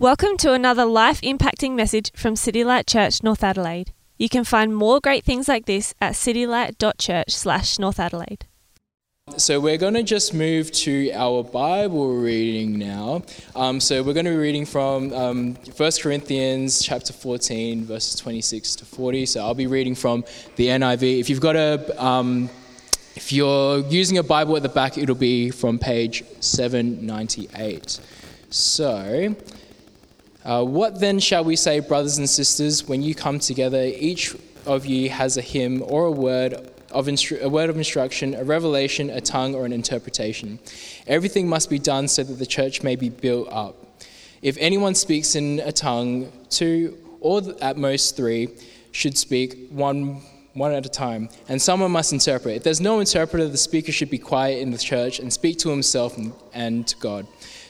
Welcome to another life impacting message from City Light Church, North Adelaide. You can find more great things like this at citylight.church slash North Adelaide. So we're going to just move to our Bible reading now. Um, so we're going to be reading from um, 1 Corinthians chapter 14, verses 26 to 40. So I'll be reading from the NIV. If you've got a, um, if you're using a Bible at the back, it'll be from page 798. So, uh, what then shall we say, brothers and sisters, when you come together? Each of you has a hymn or a word of instru- a word of instruction, a revelation, a tongue, or an interpretation. Everything must be done so that the church may be built up. If anyone speaks in a tongue, two or at most three should speak one one at a time, and someone must interpret. If there's no interpreter, the speaker should be quiet in the church and speak to himself and to God.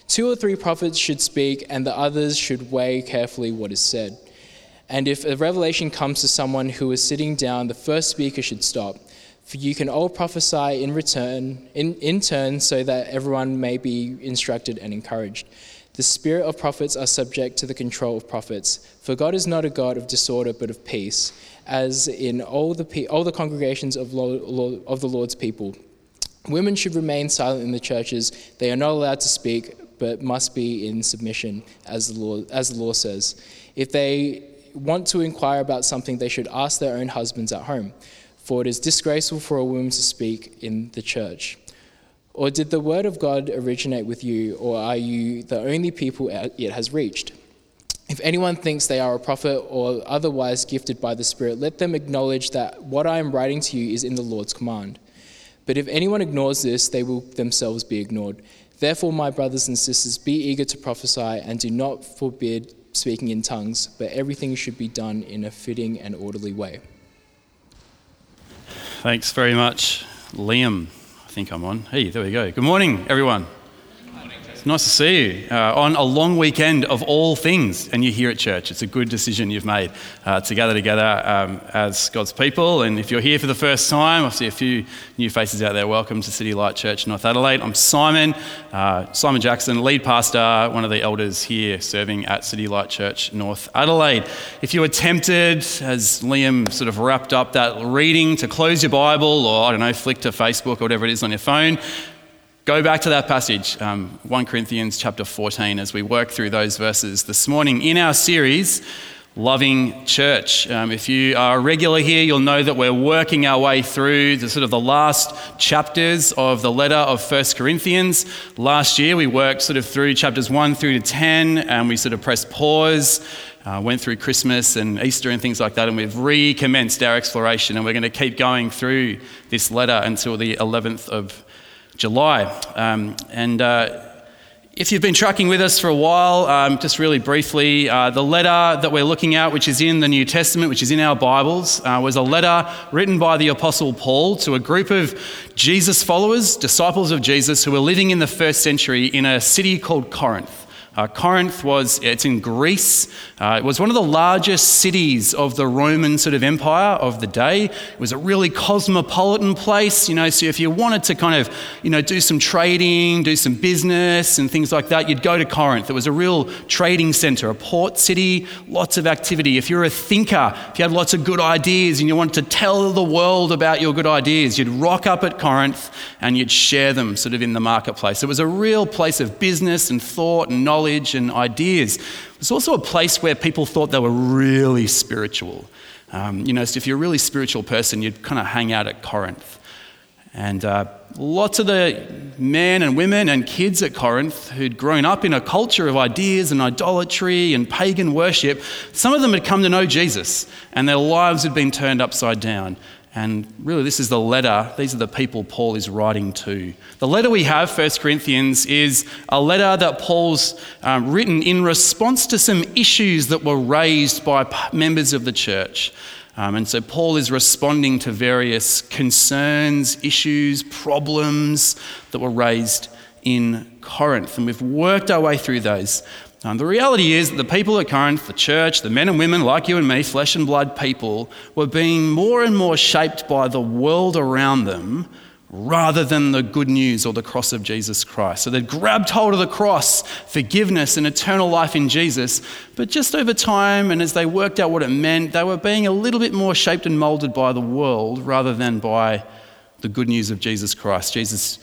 Two or three prophets should speak, and the others should weigh carefully what is said. And if a revelation comes to someone who is sitting down, the first speaker should stop. For you can all prophesy in return, in, in turn, so that everyone may be instructed and encouraged. The spirit of prophets are subject to the control of prophets. For God is not a God of disorder, but of peace, as in all the, all the congregations of, of the Lord's people. Women should remain silent in the churches. They are not allowed to speak but must be in submission, as the law, as the law says. If they want to inquire about something, they should ask their own husbands at home, for it is disgraceful for a woman to speak in the church. Or did the word of God originate with you, or are you the only people it has reached? If anyone thinks they are a prophet or otherwise gifted by the Spirit, let them acknowledge that what I am writing to you is in the Lord's command. But if anyone ignores this, they will themselves be ignored. Therefore, my brothers and sisters, be eager to prophesy and do not forbid speaking in tongues, but everything should be done in a fitting and orderly way. Thanks very much, Liam. I think I'm on. Hey, there we go. Good morning, everyone. It's nice to see you uh, on a long weekend of all things, and you're here at church. It's a good decision you've made uh, to gather together um, as God's people. And if you're here for the first time, I see a few new faces out there. Welcome to City Light Church North Adelaide. I'm Simon, uh, Simon Jackson, lead pastor, one of the elders here serving at City Light Church North Adelaide. If you were tempted, as Liam sort of wrapped up that reading, to close your Bible or, I don't know, flick to Facebook or whatever it is on your phone, Go back to that passage, um, 1 Corinthians chapter 14, as we work through those verses this morning in our series, Loving Church. Um, if you are regular here, you'll know that we're working our way through the sort of the last chapters of the letter of 1 Corinthians. Last year, we worked sort of through chapters 1 through to 10, and we sort of pressed pause. Uh, went through Christmas and Easter and things like that, and we've recommenced our exploration, and we're going to keep going through this letter until the 11th of July. Um, and uh, if you've been tracking with us for a while, um, just really briefly, uh, the letter that we're looking at, which is in the New Testament, which is in our Bibles, uh, was a letter written by the Apostle Paul to a group of Jesus followers, disciples of Jesus, who were living in the first century in a city called Corinth. Uh, Corinth was, it's in Greece. Uh, it was one of the largest cities of the Roman sort of empire of the day. It was a really cosmopolitan place, you know, so if you wanted to kind of, you know, do some trading, do some business and things like that, you'd go to Corinth. It was a real trading center, a port city, lots of activity. If you're a thinker, if you had lots of good ideas and you wanted to tell the world about your good ideas, you'd rock up at Corinth and you'd share them sort of in the marketplace. It was a real place of business and thought and knowledge knowledge and ideas. It was also a place where people thought they were really spiritual. Um, you know, so if you're a really spiritual person, you'd kind of hang out at Corinth. And uh, lots of the men and women and kids at Corinth who'd grown up in a culture of ideas and idolatry and pagan worship, some of them had come to know Jesus and their lives had been turned upside down. And really, this is the letter, these are the people Paul is writing to. The letter we have, 1 Corinthians, is a letter that Paul's um, written in response to some issues that were raised by members of the church. Um, and so Paul is responding to various concerns, issues, problems that were raised in Corinth. And we've worked our way through those. Um, the reality is that the people at Corinth, the church, the men and women like you and me, flesh and blood people, were being more and more shaped by the world around them rather than the good news or the cross of Jesus Christ. So they'd grabbed hold of the cross, forgiveness and eternal life in Jesus, but just over time and as they worked out what it meant, they were being a little bit more shaped and molded by the world rather than by the good news of Jesus Christ, Jesus'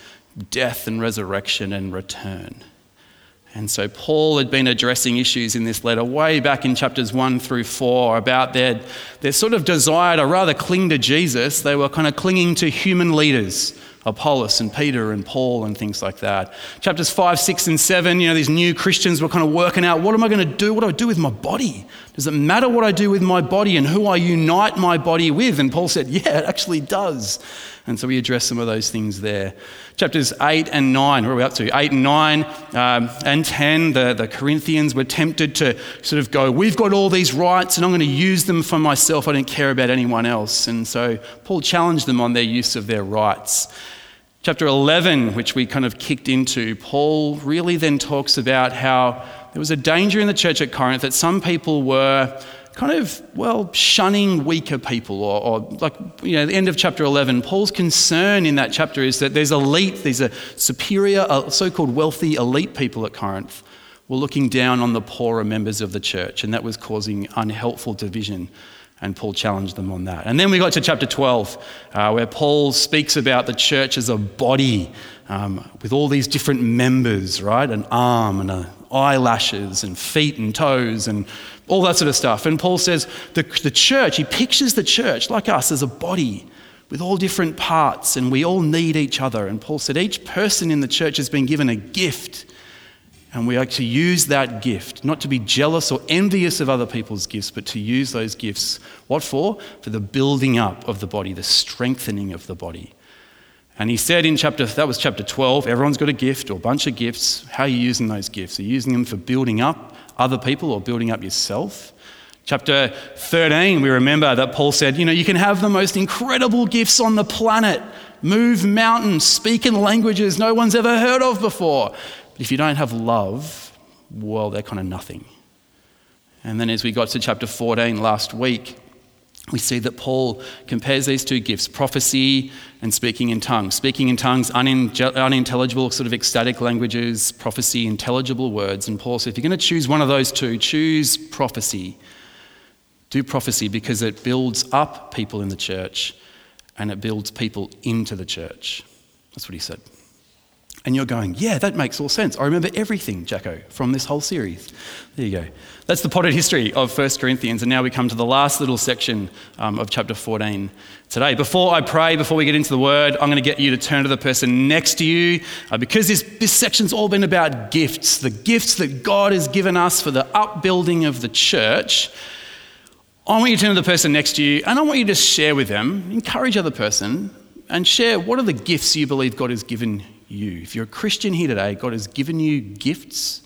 death and resurrection and return. And so Paul had been addressing issues in this letter way back in chapters 1 through 4 about their, their sort of desire to rather cling to Jesus. They were kind of clinging to human leaders, Apollos and Peter and Paul and things like that. Chapters 5, 6, and 7, you know, these new Christians were kind of working out what am I going to do? What do I do with my body? Does it matter what I do with my body and who I unite my body with? And Paul said, yeah, it actually does. And so we address some of those things there. Chapters 8 and 9, where are we up to? 8 and 9 um, and 10, the, the Corinthians were tempted to sort of go, We've got all these rights and I'm going to use them for myself. I don't care about anyone else. And so Paul challenged them on their use of their rights. Chapter 11, which we kind of kicked into, Paul really then talks about how there was a danger in the church at Corinth that some people were kind of, well, shunning weaker people, or, or, like, you know, the end of chapter 11, Paul's concern in that chapter is that there's elite, these are superior, so called wealthy elite people at Corinth were looking down on the poorer members of the church, and that was causing unhelpful division. And Paul challenged them on that. And then we got to chapter 12, uh, where Paul speaks about the church as a body um, with all these different members, right? An arm and a, eyelashes and feet and toes and all that sort of stuff. And Paul says the, the church, he pictures the church like us as a body with all different parts, and we all need each other. And Paul said each person in the church has been given a gift, and we are to use that gift, not to be jealous or envious of other people's gifts, but to use those gifts. What for? For the building up of the body, the strengthening of the body. And he said in chapter, that was chapter 12, everyone's got a gift or a bunch of gifts. How are you using those gifts? Are you using them for building up other people or building up yourself? Chapter 13, we remember that Paul said, you know, you can have the most incredible gifts on the planet move mountains, speak in languages no one's ever heard of before. But if you don't have love, well, they're kind of nothing. And then as we got to chapter 14 last week, we see that Paul compares these two gifts prophecy and speaking in tongues. Speaking in tongues, unintelligible, sort of ecstatic languages, prophecy, intelligible words. And Paul says, if you're going to choose one of those two, choose prophecy. Do prophecy because it builds up people in the church and it builds people into the church. That's what he said. And you're going, yeah, that makes all sense. I remember everything, Jacko, from this whole series. There you go. That's the potted history of 1 Corinthians. And now we come to the last little section um, of chapter 14 today. Before I pray, before we get into the word, I'm going to get you to turn to the person next to you uh, because this, this section's all been about gifts, the gifts that God has given us for the upbuilding of the church. I want you to turn to the person next to you and I want you to share with them, encourage other person, and share what are the gifts you believe God has given you. If you're a Christian here today, God has given you gifts.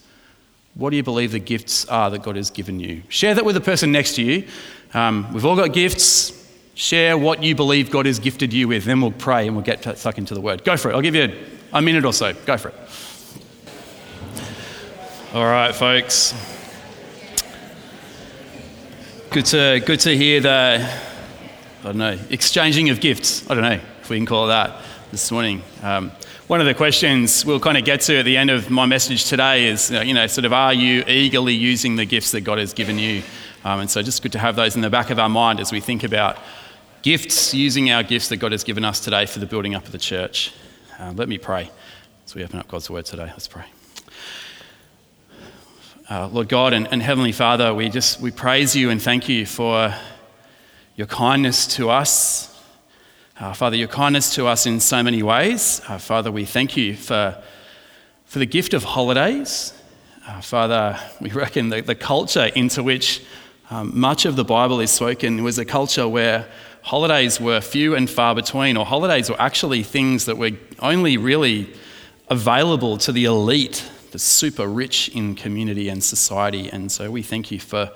What do you believe the gifts are that God has given you? Share that with the person next to you. Um, we've all got gifts. Share what you believe God has gifted you with. Then we'll pray and we'll get stuck into the word. Go for it. I'll give you a, minute or so. Go for it. All right, folks. Good to, good to hear the, I don't know, exchanging of gifts. I don't know if we can call it that this morning. Um, one of the questions we'll kind of get to at the end of my message today is, you know, sort of, are you eagerly using the gifts that God has given you? Um, and so, just good to have those in the back of our mind as we think about gifts, using our gifts that God has given us today for the building up of the church. Uh, let me pray as we open up God's word today. Let's pray. Uh, Lord God and, and Heavenly Father, we just we praise you and thank you for your kindness to us uh, Father, your kindness to us in so many ways. Uh, Father, we thank you for, for the gift of holidays. Uh, Father, we reckon that the culture into which um, much of the Bible is spoken was a culture where holidays were few and far between, or holidays were actually things that were only really available to the elite, the super rich in community and society. And so we thank you for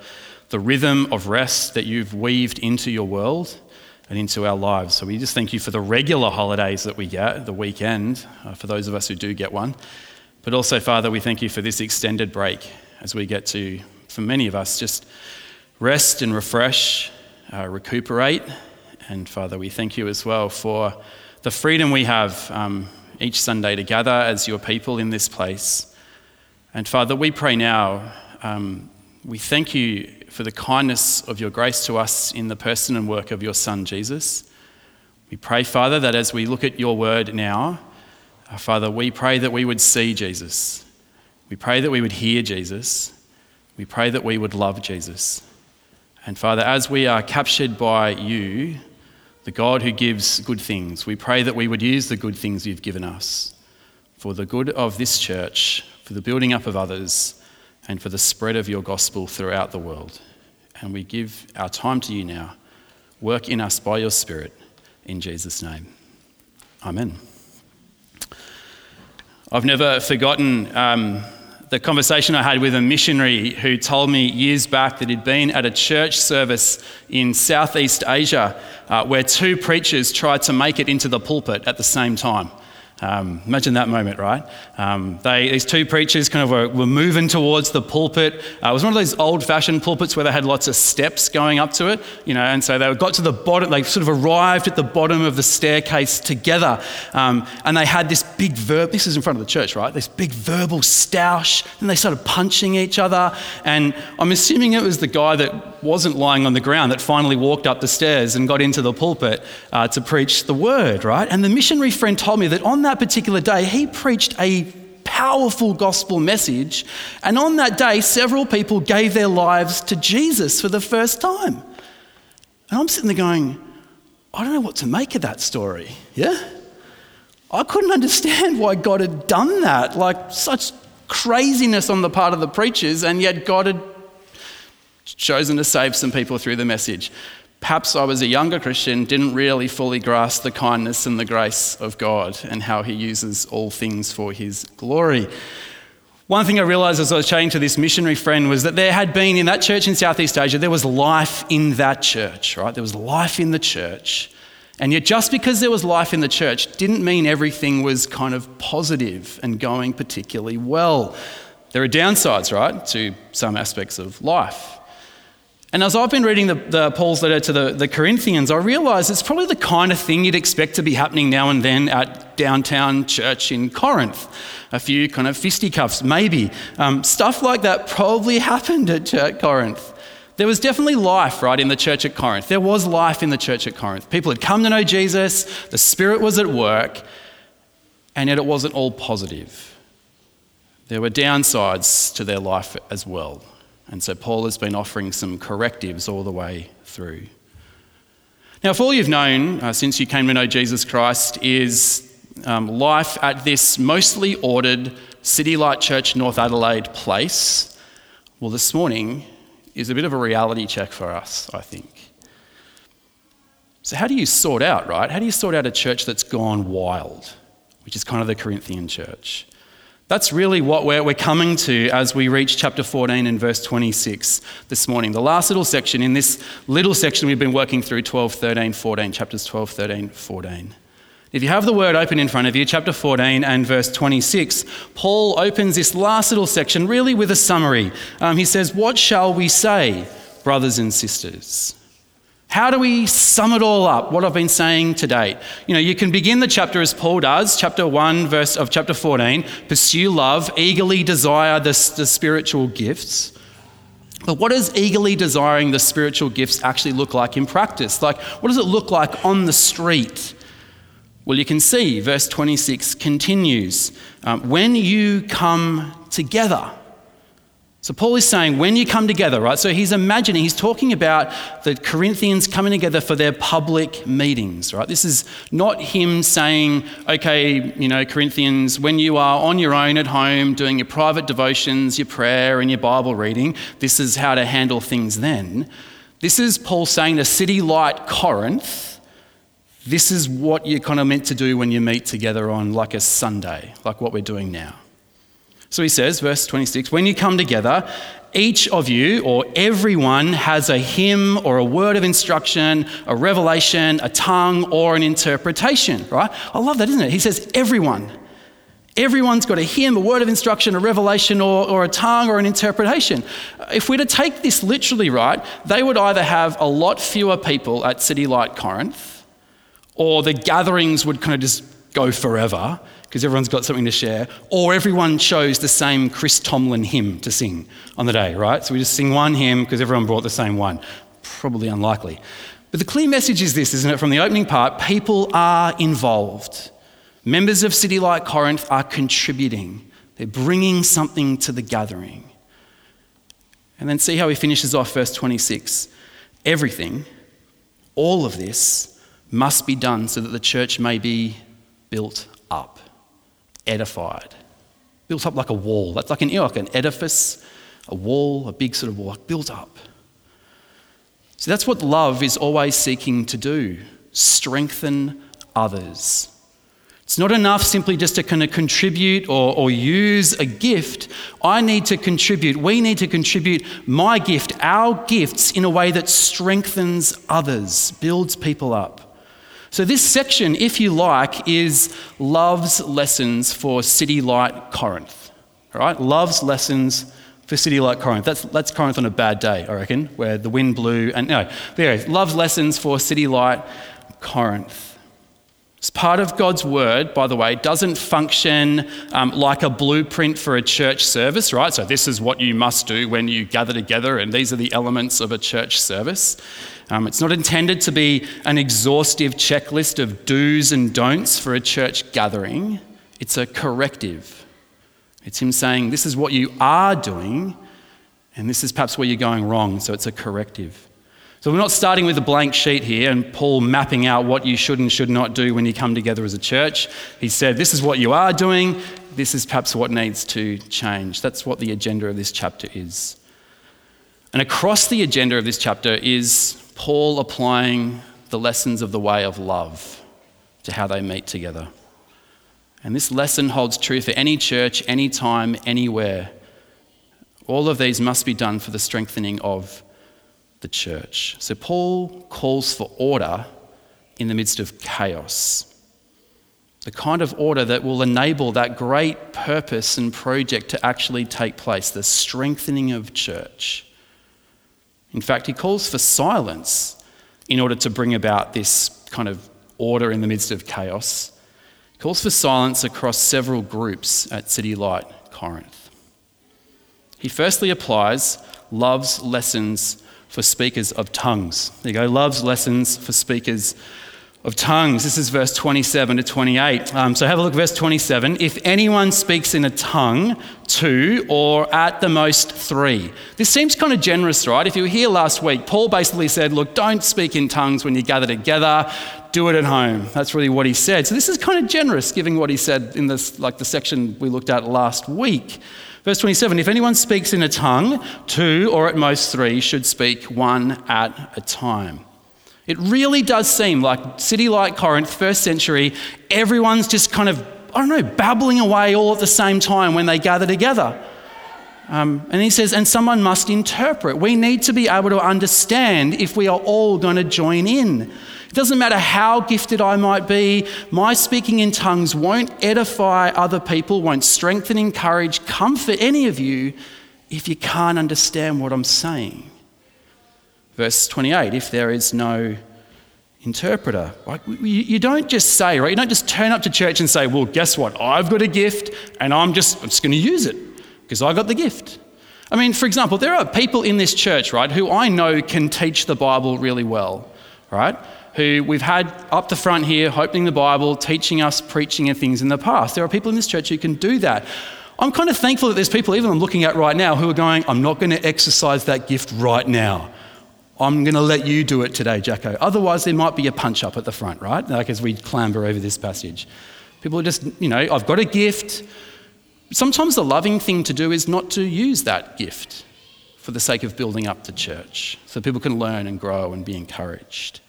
the rhythm of rest that you've weaved into your world and into our lives. So we just thank you for the regular holidays that we get, the weekend, uh, for those of us who do get one. But also, Father, we thank you for this extended break as we get to, for many of us, just rest and refresh, uh, recuperate. And Father, we thank you as well for the freedom we have um, each Sunday to gather as your people in this place. And Father, we pray now, um, we thank you for the kindness of your grace to us in the person and work of your Son, Jesus. We pray, Father, that as we look at your word now, uh, Father, we pray that we would see Jesus. We pray that we would hear Jesus. We pray that we would love Jesus. And Father, as we are captured by you, the God who gives good things, we pray that we would use the good things you've given us for the good of this church, for the building up of others, and for the spread of your gospel throughout the world. And we give our time to you now. Work in us by your Spirit. In Jesus' name. Amen. I've never forgotten um, the conversation I had with a missionary who told me years back that he'd been at a church service in Southeast Asia uh, where two preachers tried to make it into the pulpit at the same time. Um, imagine that moment, right? Um, they, these two preachers kind of were, were moving towards the pulpit. Uh, it was one of those old fashioned pulpits where they had lots of steps going up to it, you know, and so they got to the bottom, they sort of arrived at the bottom of the staircase together. Um, and they had this big verb, this is in front of the church, right? This big verbal stoush. And they started punching each other. And I'm assuming it was the guy that wasn't lying on the ground that finally walked up the stairs and got into the pulpit uh, to preach the word, right? And the missionary friend told me that on that particular day, he preached a powerful gospel message. And on that day, several people gave their lives to Jesus for the first time. And I'm sitting there going, I don't know what to make of that story. Yeah? I couldn't understand why God had done that. Like, such craziness on the part of the preachers, and yet God had chosen to save some people through the message. Perhaps I was a younger Christian, didn't really fully grasp the kindness and the grace of God and how He uses all things for His glory. One thing I realized as I was chatting to this missionary friend was that there had been in that church in Southeast Asia, there was life in that church, right? There was life in the church. And yet, just because there was life in the church didn't mean everything was kind of positive and going particularly well. There are downsides, right, to some aspects of life. And as I've been reading the, the, Paul's letter to the, the Corinthians, I realise it's probably the kind of thing you'd expect to be happening now and then at downtown church in Corinth. A few kind of fisticuffs, maybe. Um, stuff like that probably happened at church Corinth. There was definitely life, right, in the church at Corinth. There was life in the church at Corinth. People had come to know Jesus, the Spirit was at work, and yet it wasn't all positive. There were downsides to their life as well. And so Paul has been offering some correctives all the way through. Now, if all you've known uh, since you came to know Jesus Christ is um, life at this mostly ordered City Light Church North Adelaide place, well, this morning is a bit of a reality check for us, I think. So, how do you sort out, right? How do you sort out a church that's gone wild, which is kind of the Corinthian church? That's really what we're, we're coming to as we reach chapter 14 and verse 26 this morning. The last little section, in this little section we've been working through 12, 13, 14, chapters 12, 13, 14. If you have the word open in front of you, chapter 14 and verse 26, Paul opens this last little section really with a summary. Um, he says, What shall we say, brothers and sisters? How do we sum it all up, what I've been saying to date? You know, you can begin the chapter as Paul does, chapter 1, verse of chapter 14, pursue love, eagerly desire the, the spiritual gifts. But what does eagerly desiring the spiritual gifts actually look like in practice? Like, what does it look like on the street? Well, you can see, verse 26 continues um, when you come together. So Paul is saying when you come together, right? So he's imagining, he's talking about the Corinthians coming together for their public meetings, right? This is not him saying, okay, you know, Corinthians, when you are on your own at home doing your private devotions, your prayer, and your Bible reading, this is how to handle things then. This is Paul saying to City Light Corinth, this is what you're kind of meant to do when you meet together on like a Sunday, like what we're doing now. So he says, verse 26 When you come together, each of you or everyone has a hymn or a word of instruction, a revelation, a tongue, or an interpretation, right? I love that, isn't it? He says, everyone. Everyone's got a hymn, a word of instruction, a revelation, or, or a tongue, or an interpretation. Uh, if we're to take this literally right, they would either have a lot fewer people at City Light Corinth, or the gatherings would kind of just go forever because everyone's got something to share, or everyone chose the same Chris Tomlin hymn to sing on the day, right? So we just sing one hymn because everyone brought the same one. Probably unlikely. But the clear message is this, isn't it, from the opening part? People are involved. Members of City Light Corinth are contributing, they're bringing something to the gathering. And then see how he finishes off verse 26. Everything, all of this, must be done so that the church may be built up, edified. Built up like a wall. That's like an, you know, like an edifice, a wall, a big sort of wall, built up. So that's what love is always seeking to do strengthen others. It's not enough simply just to kind of contribute or, or use a gift. I need to contribute. We need to contribute my gift, our gifts, in a way that strengthens others, builds people up. So, this section, if you like, is love's lessons for City Light Corinth. All right? Love's lessons for City Light Corinth. That's, that's Corinth on a bad day, I reckon, where the wind blew. And no, there is. Love's lessons for City Light Corinth. It's part of God's word, by the way, doesn't function um, like a blueprint for a church service, right? So, this is what you must do when you gather together, and these are the elements of a church service. Um, it's not intended to be an exhaustive checklist of do's and don'ts for a church gathering, it's a corrective. It's Him saying, This is what you are doing, and this is perhaps where you're going wrong, so it's a corrective. So we're not starting with a blank sheet here and Paul mapping out what you should and should not do when you come together as a church. He said, This is what you are doing, this is perhaps what needs to change. That's what the agenda of this chapter is. And across the agenda of this chapter is Paul applying the lessons of the way of love to how they meet together. And this lesson holds true for any church, anytime, anywhere. All of these must be done for the strengthening of the church. So Paul calls for order in the midst of chaos. The kind of order that will enable that great purpose and project to actually take place, the strengthening of church. In fact, he calls for silence in order to bring about this kind of order in the midst of chaos. He calls for silence across several groups at City Light Corinth. He firstly applies love's lessons for speakers of tongues. There you go, love's lessons for speakers of tongues. This is verse 27 to 28. Um, so have a look, verse 27. If anyone speaks in a tongue, two, or at the most three. This seems kind of generous, right? If you were here last week, Paul basically said, look, don't speak in tongues when you gather together. Do it at home. That's really what he said. So this is kind of generous, given what he said in this, like the section we looked at last week. Verse 27 If anyone speaks in a tongue, two or at most three should speak one at a time. It really does seem like City Light Corinth, first century, everyone's just kind of, I don't know, babbling away all at the same time when they gather together. Um, and he says, and someone must interpret. We need to be able to understand if we are all going to join in. It doesn't matter how gifted I might be, my speaking in tongues won't edify other people, won't strengthen, encourage, comfort any of you if you can't understand what I'm saying. Verse 28 if there is no interpreter. Like, you don't just say, right? You don't just turn up to church and say, well, guess what? I've got a gift and I'm just, I'm just going to use it because I've got the gift. I mean, for example, there are people in this church, right, who I know can teach the Bible really well, right? Who we've had up the front here, opening the Bible, teaching us, preaching and things in the past. There are people in this church who can do that. I'm kind of thankful that there's people, even I'm looking at right now, who are going, I'm not going to exercise that gift right now. I'm going to let you do it today, Jacko. Otherwise, there might be a punch up at the front, right? Like as we clamber over this passage. People are just, you know, I've got a gift. Sometimes the loving thing to do is not to use that gift for the sake of building up the church so people can learn and grow and be encouraged.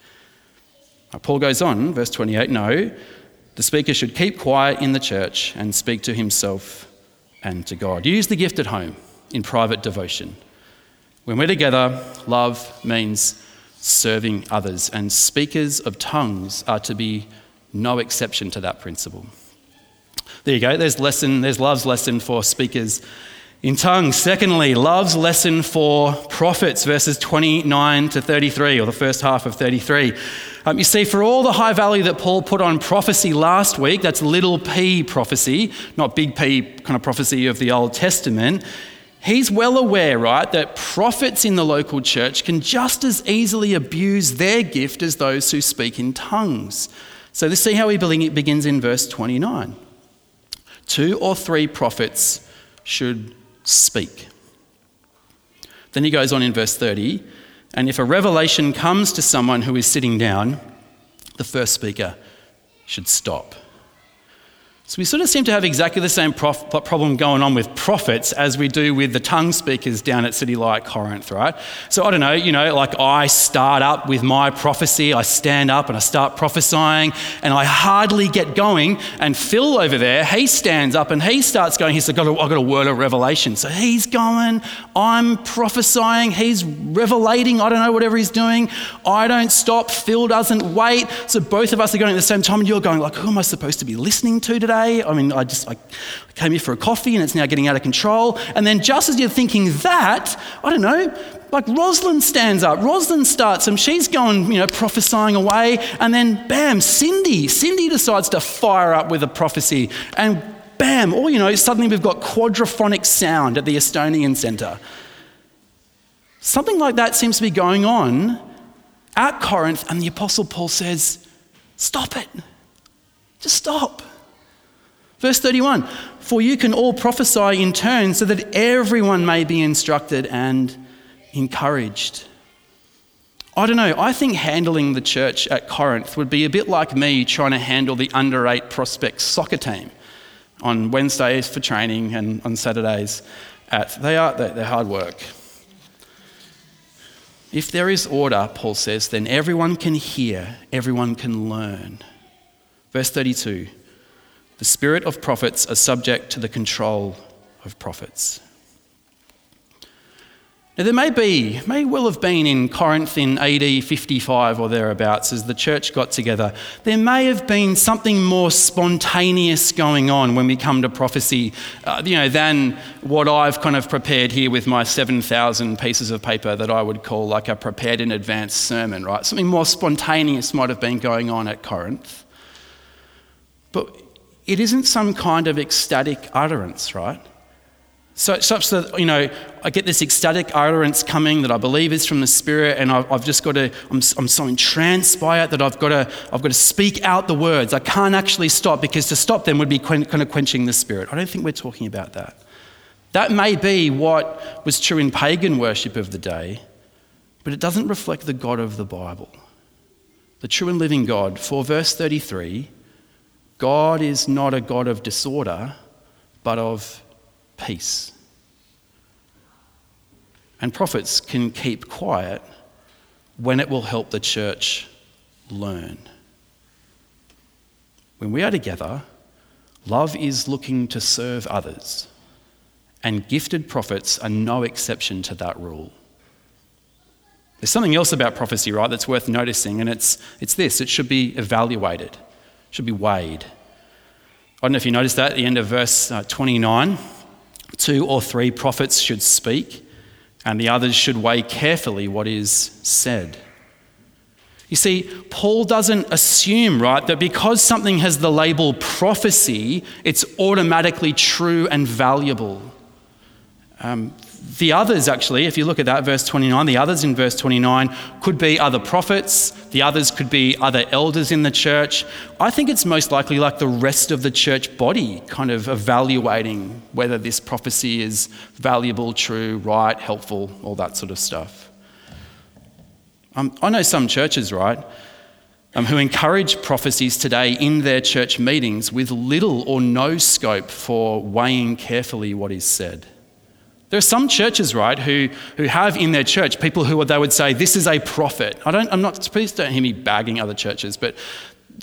Paul goes on, verse 28 no, the speaker should keep quiet in the church and speak to himself and to God. Use the gift at home in private devotion. When we're together, love means serving others, and speakers of tongues are to be no exception to that principle. There you go. There's lesson. There's love's lesson for speakers In tongues, secondly, love's lesson for prophets, verses 29 to 33, or the first half of 33. Um, you see, for all the high value that Paul put on prophecy last week, that's little p prophecy, not big P kind of prophecy of the Old Testament, he's well aware, right, that prophets in the local church can just as easily abuse their gift as those who speak in tongues. So let's see how he begins in verse 29. Two or three prophets should speak. Then he goes on in verse 30 and if a revelation comes to someone who is sitting down, the first speaker should stop. So we sort of seem to have exactly the same prof- problem going on with prophets as we do with the tongue speakers down at City Light Corinth, right? So I don't know, you know, like I start up with my prophecy, I stand up and I start prophesying, and I hardly get going. And Phil over there, he stands up and he starts going. He's like, I've got a word of revelation. So he's going, I'm prophesying, he's revelating, I don't know, whatever he's doing. I don't stop, Phil doesn't wait. So both of us are going at the same time, and you're going, like, who am I supposed to be listening to today? Today. I mean, I just I came here for a coffee and it's now getting out of control. And then just as you're thinking that, I don't know, like Rosalind stands up. Rosalind starts and she's going, you know, prophesying away. And then bam, Cindy. Cindy decides to fire up with a prophecy. And bam, or you know, suddenly we've got quadraphonic sound at the Estonian Centre. Something like that seems to be going on at Corinth, and the Apostle Paul says, Stop it. Just stop. Verse 31 For you can all prophesy in turn so that everyone may be instructed and encouraged. I don't know, I think handling the church at Corinth would be a bit like me trying to handle the under eight prospects soccer team on Wednesdays for training and on Saturdays at. They are, they're hard work. If there is order, Paul says, then everyone can hear, everyone can learn. Verse 32 the spirit of prophets are subject to the control of prophets. Now, there may be, may well have been in Corinth in AD 55 or thereabouts as the church got together, there may have been something more spontaneous going on when we come to prophecy, uh, you know, than what I've kind of prepared here with my 7,000 pieces of paper that I would call like a prepared in advance sermon, right? Something more spontaneous might have been going on at Corinth. But it isn't some kind of ecstatic utterance, right? So, such that, you know, I get this ecstatic utterance coming that I believe is from the Spirit, and I've, I've just got to, I'm, I'm so entranced by it that I've got, to, I've got to speak out the words. I can't actually stop because to stop them would be kind of quenching the Spirit. I don't think we're talking about that. That may be what was true in pagan worship of the day, but it doesn't reflect the God of the Bible. The true and living God, for verse 33, God is not a God of disorder, but of peace. And prophets can keep quiet when it will help the church learn. When we are together, love is looking to serve others, and gifted prophets are no exception to that rule. There's something else about prophecy, right, that's worth noticing, and it's, it's this it should be evaluated should be weighed. I don't know if you noticed that at the end of verse uh, 29. Two or three prophets should speak, and the others should weigh carefully what is said. You see, Paul doesn't assume, right, that because something has the label prophecy, it's automatically true and valuable. Um, the others, actually, if you look at that, verse 29, the others in verse 29 could be other prophets, the others could be other elders in the church. I think it's most likely like the rest of the church body kind of evaluating whether this prophecy is valuable, true, right, helpful, all that sort of stuff. Um, I know some churches, right, um, who encourage prophecies today in their church meetings with little or no scope for weighing carefully what is said. There are some churches, right, who, who have in their church people who they would say, This is a prophet. I don't, I'm not, please don't hear me bagging other churches, but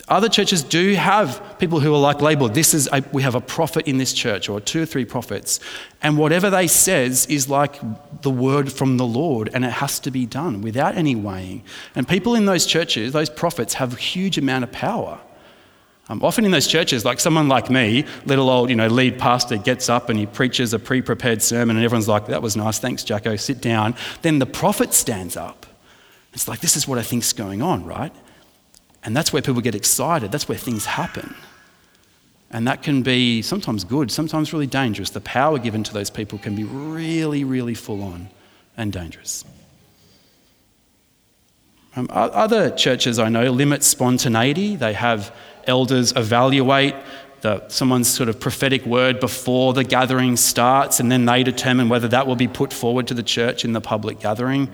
other churches do have people who are like labeled, This is, a, we have a prophet in this church, or two or three prophets. And whatever they says is like the word from the Lord, and it has to be done without any weighing. And people in those churches, those prophets, have a huge amount of power. Um, often in those churches, like someone like me, little old, you know, lead pastor gets up and he preaches a pre-prepared sermon, and everyone's like, "That was nice, thanks, Jacko. Sit down." Then the prophet stands up. It's like this is what I think's going on, right? And that's where people get excited. That's where things happen. And that can be sometimes good, sometimes really dangerous. The power given to those people can be really, really full on and dangerous. Um, other churches I know limit spontaneity. They have elders evaluate the, someone's sort of prophetic word before the gathering starts, and then they determine whether that will be put forward to the church in the public gathering.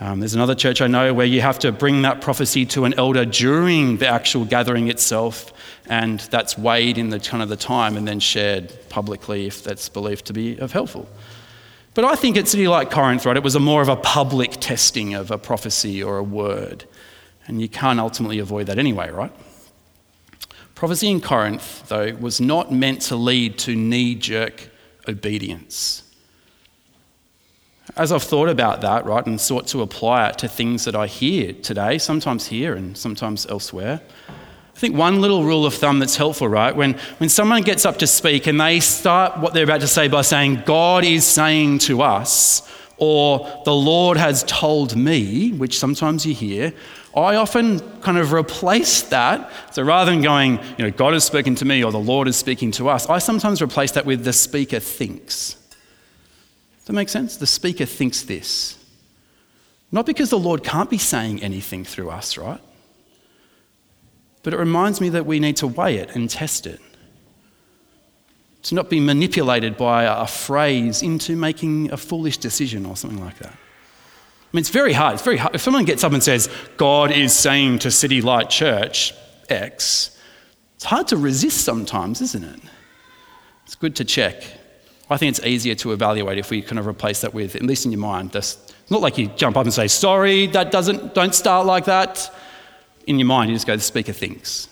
Um, there's another church I know where you have to bring that prophecy to an elder during the actual gathering itself, and that's weighed in the kind of the time and then shared publicly if that's believed to be of helpful. But I think at City Light Corinth, right, it was a more of a public testing of a prophecy or a word, and you can't ultimately avoid that anyway, right? Prophecy in Corinth, though, was not meant to lead to knee jerk obedience. As I've thought about that, right, and sought to apply it to things that I hear today, sometimes here and sometimes elsewhere, I think one little rule of thumb that's helpful, right? When, when someone gets up to speak and they start what they're about to say by saying, God is saying to us, or the Lord has told me, which sometimes you hear, I often kind of replace that. So rather than going, you know, God is speaking to me or the Lord is speaking to us, I sometimes replace that with the speaker thinks. Does that make sense? The speaker thinks this. Not because the Lord can't be saying anything through us, right? But it reminds me that we need to weigh it and test it. To not be manipulated by a phrase into making a foolish decision or something like that. I mean, it's very hard. It's very hard. If someone gets up and says, God is saying to City Light Church X, it's hard to resist sometimes, isn't it? It's good to check. I think it's easier to evaluate if we kind of replace that with, at least in your mind, this, not like you jump up and say, sorry, that doesn't, don't start like that. In your mind, you just go, the speaker thinks.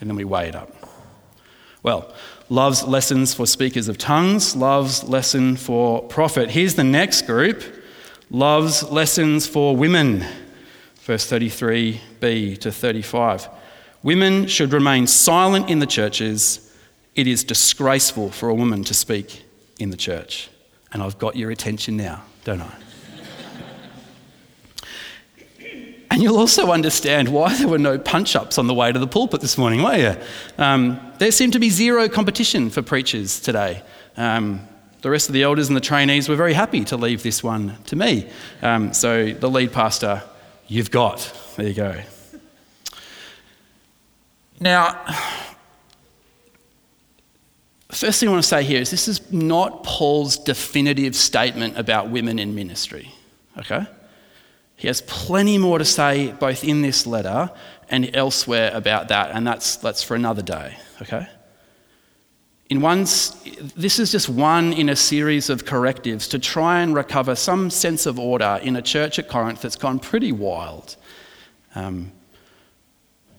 And then we weigh it up. Well, love's lessons for speakers of tongues, love's lesson for prophet. Here's the next group Love's lessons for women, verse 33b to 35. Women should remain silent in the churches. It is disgraceful for a woman to speak in the church. And I've got your attention now, don't I? and you'll also understand why there were no punch ups on the way to the pulpit this morning, won't you? Um, there seemed to be zero competition for preachers today. Um, the rest of the elders and the trainees were very happy to leave this one to me. Um, so the lead pastor, you've got. There you go. Now, first thing I want to say here is this is not Paul's definitive statement about women in ministry. Okay? He has plenty more to say both in this letter and elsewhere about that, and that's, that's for another day. Okay? In one, this is just one in a series of correctives to try and recover some sense of order in a church at Corinth that's gone pretty wild. Um,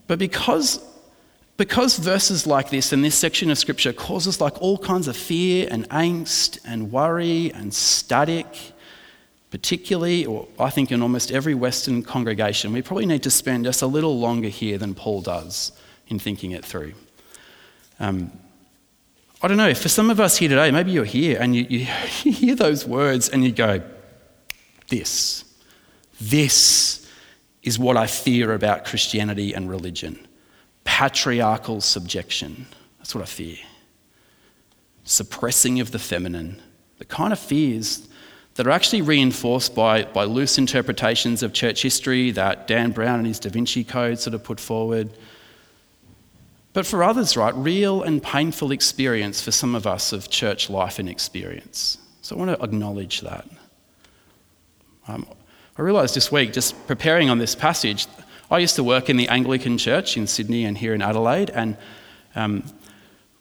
but because, because verses like this and this section of Scripture causes like all kinds of fear and angst and worry and static, particularly, or I think in almost every Western congregation, we probably need to spend just a little longer here than Paul does in thinking it through. Um, I don't know, for some of us here today, maybe you're here and you, you, hear those words and you go, This, this is what I fear about Christianity and religion patriarchal subjection. That's what I fear. Suppressing of the feminine, the kind of fears that are actually reinforced by, by loose interpretations of church history that Dan Brown and his Da Vinci Code sort of put forward but for others, right, real and painful experience for some of us of church life and experience. So I want to acknowledge that. Um, I realised this week, just preparing on this passage, I used to work in the Anglican Church in Sydney and here in Adelaide, and um,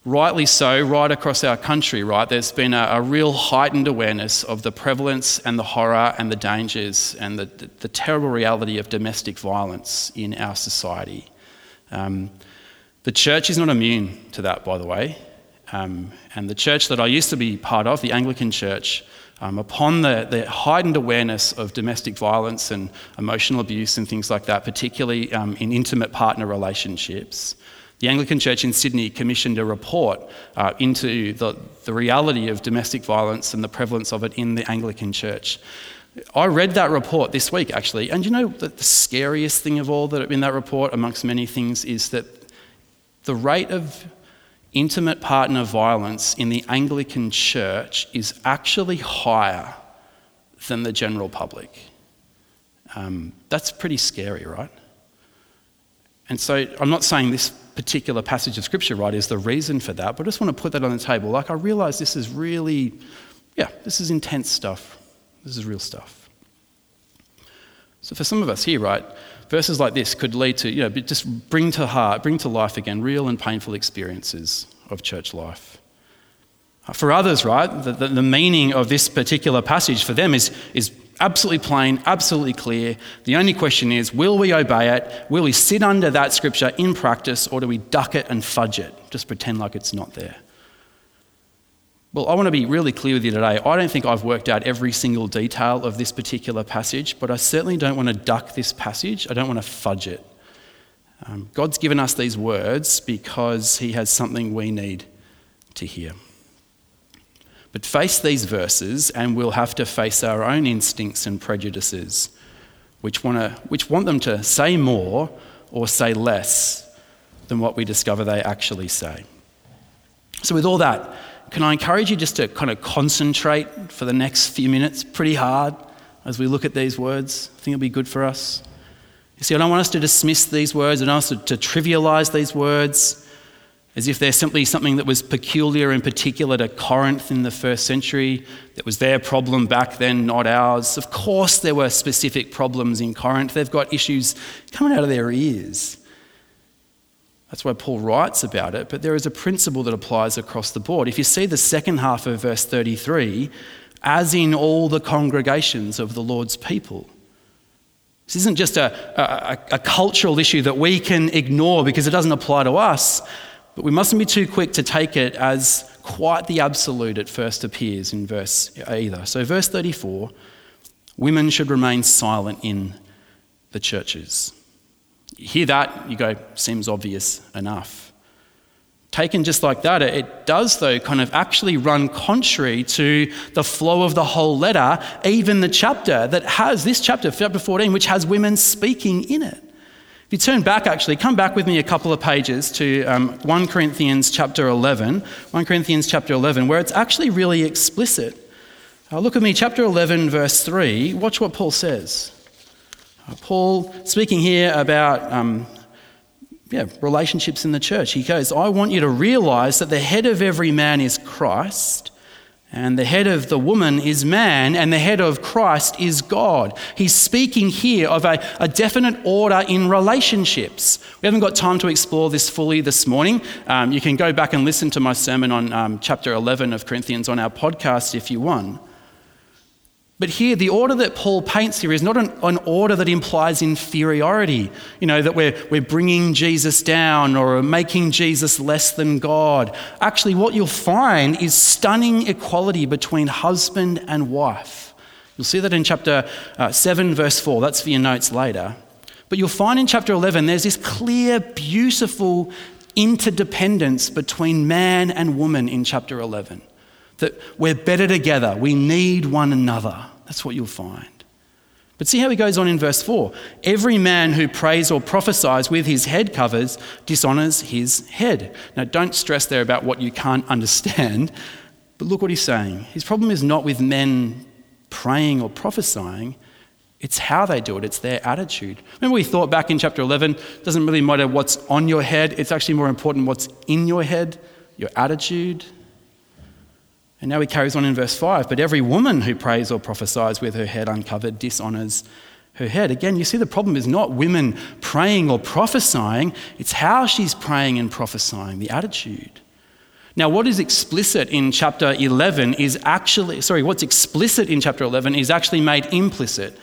rightly so, right across our country, right, there's been a, a, real heightened awareness of the prevalence and the horror and the dangers and the, the, the terrible reality of domestic violence in our society. Um, the church is not immune to that, by the way. Um, and the church that I used to be part of, the Anglican Church, um, upon the, the, heightened awareness of domestic violence and emotional abuse and things like that, particularly um, in intimate partner relationships, The Anglican Church in Sydney commissioned a report uh, into the, the reality of domestic violence and the prevalence of it in the Anglican Church. I read that report this week actually, and you know the, the scariest thing of all that in that report, amongst many things, is that the rate of intimate partner violence in the Anglican Church is actually higher than the general public. Um, that's pretty scary, right? And so I'm not saying this particular passage of scripture, right, is the reason for that, but I just want to put that on the table. Like, I realize this is really, yeah, this is intense stuff. This is real stuff. So for some of us here, right, verses like this could lead to, you know, just bring to heart, bring to life again real and painful experiences of church life. Uh, for others, right, the, the, the meaning of this particular passage for them is, is absolutely plain, absolutely clear. The only question is will we obey it? Will we sit under that scripture in practice, or do we duck it and fudge it? Just pretend like it's not there. Well, I want to be really clear with you today. I don't think I've worked out every single detail of this particular passage, but I certainly don't want to duck this passage. I don't want to fudge it. Um, God's given us these words because He has something we need to hear. But face these verses, and we'll have to face our own instincts and prejudices, which, wanna, which want them to say more or say less than what we discover they actually say. So, with all that, can I encourage you just to kind of concentrate for the next few minutes pretty hard as we look at these words? I think it'll be good for us. You see, I don't want us to dismiss these words, I don't want us to, to trivialize these words as if they're simply something that was peculiar and particular to Corinth in the first century, that was their problem back then, not ours. Of course, there were specific problems in Corinth. They've got issues coming out of their ears. That's why Paul writes about it, but there is a principle that applies across the board. If you see the second half of verse 33, as in all the congregations of the Lord's people. This isn't just a, a, a cultural issue that we can ignore because it doesn't apply to us. But we mustn't be too quick to take it as quite the absolute it first appears in verse either. So, verse 34 women should remain silent in the churches. You hear that, you go, seems obvious enough. Taken just like that, it does, though, kind of actually run contrary to the flow of the whole letter, even the chapter that has this chapter, chapter 14, which has women speaking in it. If you turn back, actually, come back with me a couple of pages to um, 1 Corinthians chapter 11. 1 Corinthians chapter 11, where it's actually really explicit. Uh, look at me, chapter 11, verse 3. Watch what Paul says. Paul, speaking here about um, yeah, relationships in the church, he goes, I want you to realize that the head of every man is Christ and the head of the woman is man, and the head of Christ is God. He's speaking here of a, a, definite order in relationships. We haven't got time to explore this fully this morning. Um, you can go back and listen to my sermon on um, chapter 11 of Corinthians on our podcast if you want. But here, the order that Paul paints here is not an, an, order that implies inferiority, you know, that we're, we're bringing Jesus down or making Jesus less than God. Actually, what you'll find is stunning equality between husband and wife. You'll see that in chapter uh, 7, verse 4. That's for your notes later. But you'll find in chapter 11 there's this clear, beautiful interdependence between man and woman in chapter 11 that we're better together. We need one another. That's what you'll find. But see how he goes on in verse 4. Every man who prays or prophesies with his head covers dishonors his head. Now, don't stress there about what you can't understand, but look what he's saying. His problem is not with men praying or prophesying, it's how they do it, it's their attitude. Remember, we thought back in chapter 11, it doesn't really matter what's on your head, it's actually more important what's in your head, your attitude, and now he carries on in verse 5 But every woman who prays or prophesies with her head uncovered dishonors her head. Again, you see, the problem is not women praying or prophesying, it's how she's praying and prophesying, the attitude. Now, what is explicit in chapter 11 is actually, sorry, what's explicit in chapter 11 is actually made implicit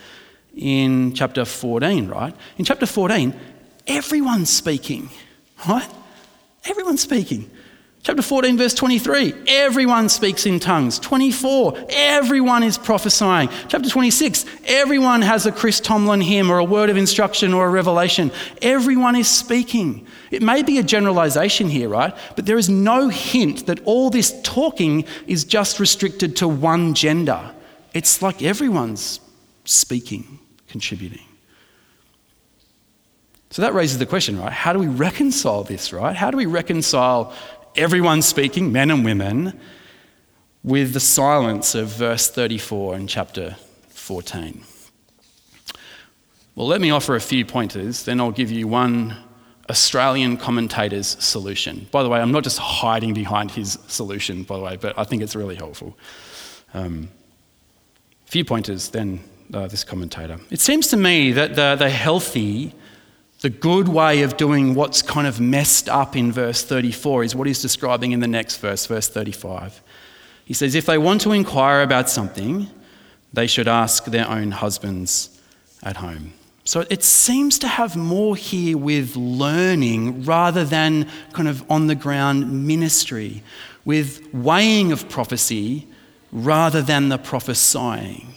in chapter 14, right? In chapter 14, everyone's speaking, right? Everyone's speaking. Chapter 14, verse 23, everyone speaks in tongues. 24, everyone is prophesying. Chapter 26, everyone has a Chris Tomlin hymn or a word of instruction or a revelation. Everyone is speaking. It may be a generalization here, right? But there is no hint that all this talking is just restricted to one gender. It's like everyone's speaking, contributing. So that raises the question, right? How do we reconcile this, right? How do we reconcile everyone speaking, men and women, with the silence of verse 34 in chapter 14? Well, let me offer a few pointers, then I'll give you one Australian commentator's solution. By the way, I'm not just hiding behind his solution, by the way, but I think it's really helpful. Um, few pointers, then uh, this commentator. It seems to me that the, the healthy the good way of doing what's kind of messed up in verse 34 is what he's describing in the next verse, verse 35. He says, If they want to inquire about something, they should ask their own husbands at home. So it seems to have more here with learning rather than kind of on the ground ministry, with weighing of prophecy rather than the prophesying.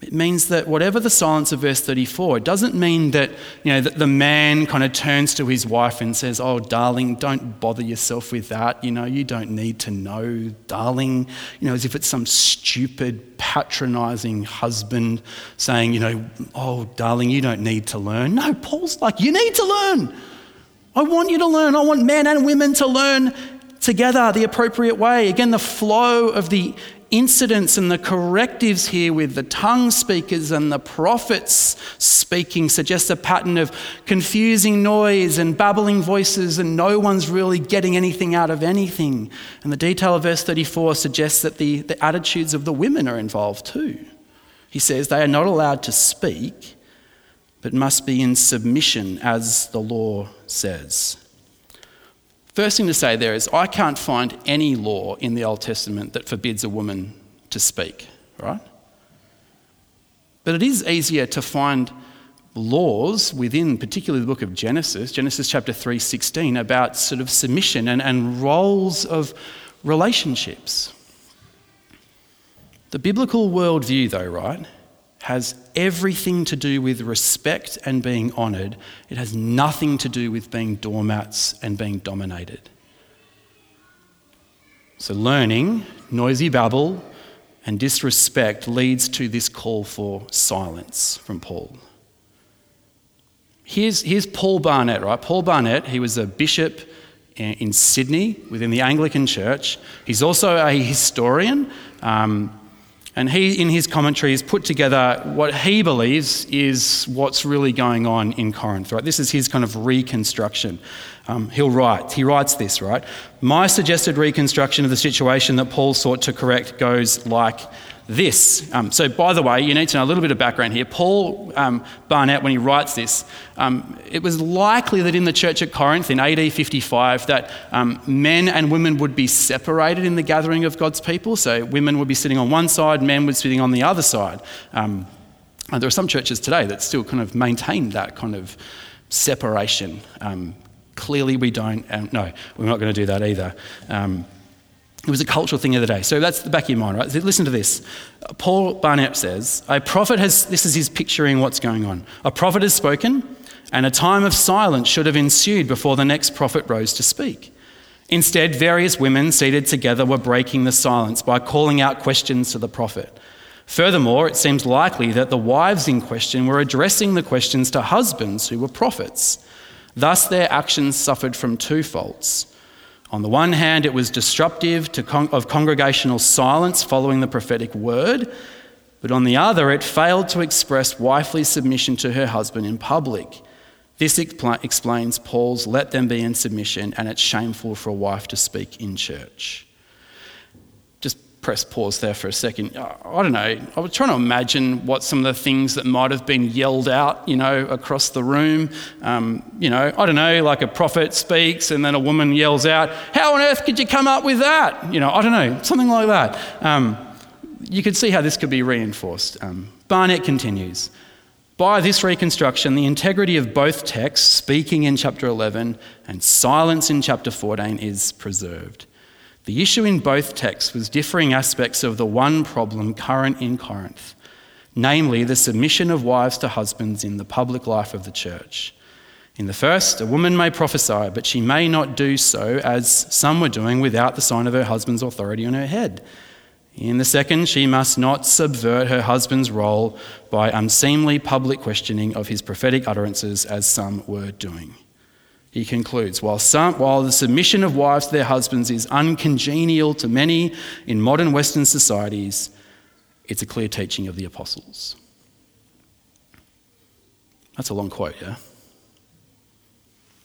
It means that whatever the silence of verse 34, it doesn't mean that, you know, that the man kind of turns to his wife and says, Oh, darling, don't bother yourself with that. You know, you don't need to know, darling. You know, as if it's some stupid, patronizing husband saying, you know, Oh, darling, you don't need to learn. No, Paul's like, You need to learn. I want you to learn. I want men and women to learn together the appropriate way. Again, the flow of the incidents and the correctives here with the tongue speakers and the prophets speaking suggests a pattern of confusing noise and babbling voices, and no one's really getting anything out of anything. And the detail of verse 34 suggests that the, the attitudes of the women are involved too. He says they are not allowed to speak, but must be in submission, as the law says. First thing to say there is, I can't find any law in the Old Testament that forbids a woman to speak, right? But it is easier to find laws within, particularly the book of Genesis, Genesis chapter 3, 16, about sort of submission and, and roles of relationships. The biblical worldview, though, right, has everything to do with respect and being honoured. It has nothing to do with being doormats and being dominated. So, learning, noisy babble, and disrespect leads to this call for silence from Paul. Here's, here's Paul Barnett, right? Paul Barnett, he was a bishop in Sydney within the Anglican Church. He's also a historian. Um, and he, in his commentary, has put together what he believes is what's really going on in Corinth. Right? This is his kind of reconstruction. Um, he'll write, he writes this, right? My suggested reconstruction of the situation that Paul sought to correct goes like this. Um, so, by the way, you need to know a little bit of background here. Paul um, Barnett, when he writes this, um, it was likely that in the church at Corinth in AD 55 that um, men and women would be separated in the gathering of God's people. So, women would be sitting on one side, men would be sitting on the other side. Um, and there are some churches today that still kind of maintain that kind of separation. Um, clearly, we don't. no, we're not going to do that either. It was a cultural thing of the day. So that's the back of your mind, right? Listen to this. Paul Barnett says, A prophet has, this is his picturing what's going on. A prophet has spoken, and a time of silence should have ensued before the next prophet rose to speak. Instead, various women seated together were breaking the silence by calling out questions to the prophet. Furthermore, it seems likely that the wives in question were addressing the questions to husbands who were prophets. Thus, their actions suffered from two faults. On the one hand, it was disruptive con- of congregational silence following the prophetic word, but on the other, it failed to express wifely submission to her husband in public. This expl- explains Paul's let them be in submission, and it's shameful for a wife to speak in church press pause there for a second. I don't know. I was trying to imagine what some of the things that might have been yelled out, you know, across the room. Um, you know, I don't know, like a prophet speaks and then a woman yells out, How on earth could you come up with that? You know, I don't know, something like that. Um, you could see how this could be reinforced. Um, Barnett continues. By this reconstruction, the integrity of both texts, speaking in chapter 11 and silence in chapter 14, is preserved. The issue in both texts was differing aspects of the one problem current in Corinth, namely the submission of wives to husbands in the public life of the church. In the first, a woman may prophesy, but she may not do so as some were doing without the sign of her husband's authority on her head. In the second, she must not subvert her husband's role by unseemly public questioning of his prophetic utterances, as some were doing. He concludes while, some, while the submission of wives to their husbands is uncongenial to many in modern Western societies, it's a clear teaching of the apostles. That's a long quote, yeah?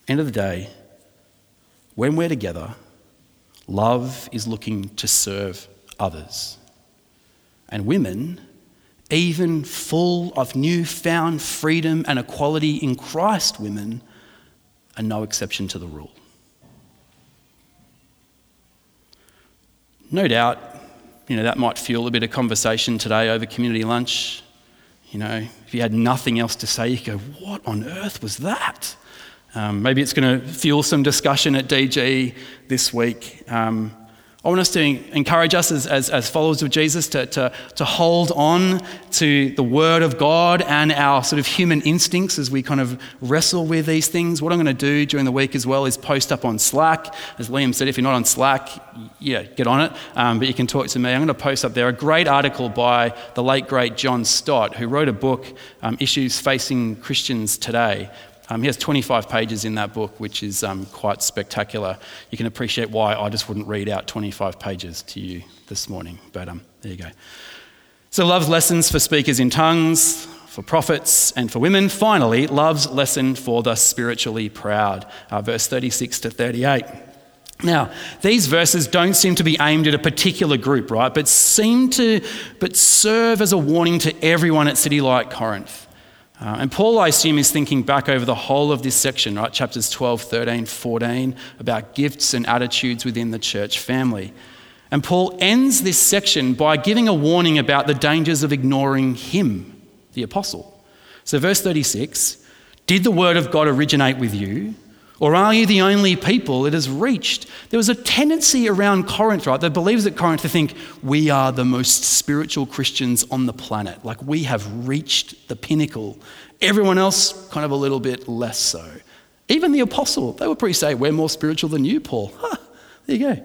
End of the day, when we're together, love is looking to serve others. And women, even full of newfound freedom and equality in Christ, women are no exception to the rule. No doubt, you know, that might fuel a bit of conversation today over community lunch. You know, if you had nothing else to say, you go, What on earth was that? Um, maybe it's going to fuel some discussion at DG this week. Um, I want us to encourage us as, as, as, followers of Jesus to, to, to hold on to the Word of God and our sort of human instincts as we kind of wrestle with these things. What I'm going to do during the week as well is post up on Slack. As Liam said, if you're not on Slack, yeah, get on it. Um, but you can talk to me. I'm going to post up there a great article by the late, great John Stott, who wrote a book, um, Issues Facing Christians Today. Um, he has 25 pages in that book, which is um, quite spectacular. You can appreciate why I just wouldn't read out 25 pages to you this morning. But um, there you go. So, love's lessons for speakers in tongues, for prophets, and for women. Finally, love's lesson for the spiritually proud. Uh, verse 36 to 38. Now, these verses don't seem to be aimed at a particular group, right? But seem to but serve as a warning to everyone at City Light Corinth. Uh, and Paul, I assume, is thinking back over the whole of this section, right? Chapters 12, 13, 14, about gifts and attitudes within the church family. And Paul ends this section by giving a warning about the dangers of ignoring him, the apostle. So, verse 36 Did the word of God originate with you? Or are you the only people it has reached? There was a tendency around Corinth, right? The believers at Corinth to think we are the most spiritual Christians on the planet. Like we have reached the pinnacle. Everyone else, kind of a little bit less so. Even the apostle, they would probably say, We're more spiritual than you, Paul. Huh, there you go.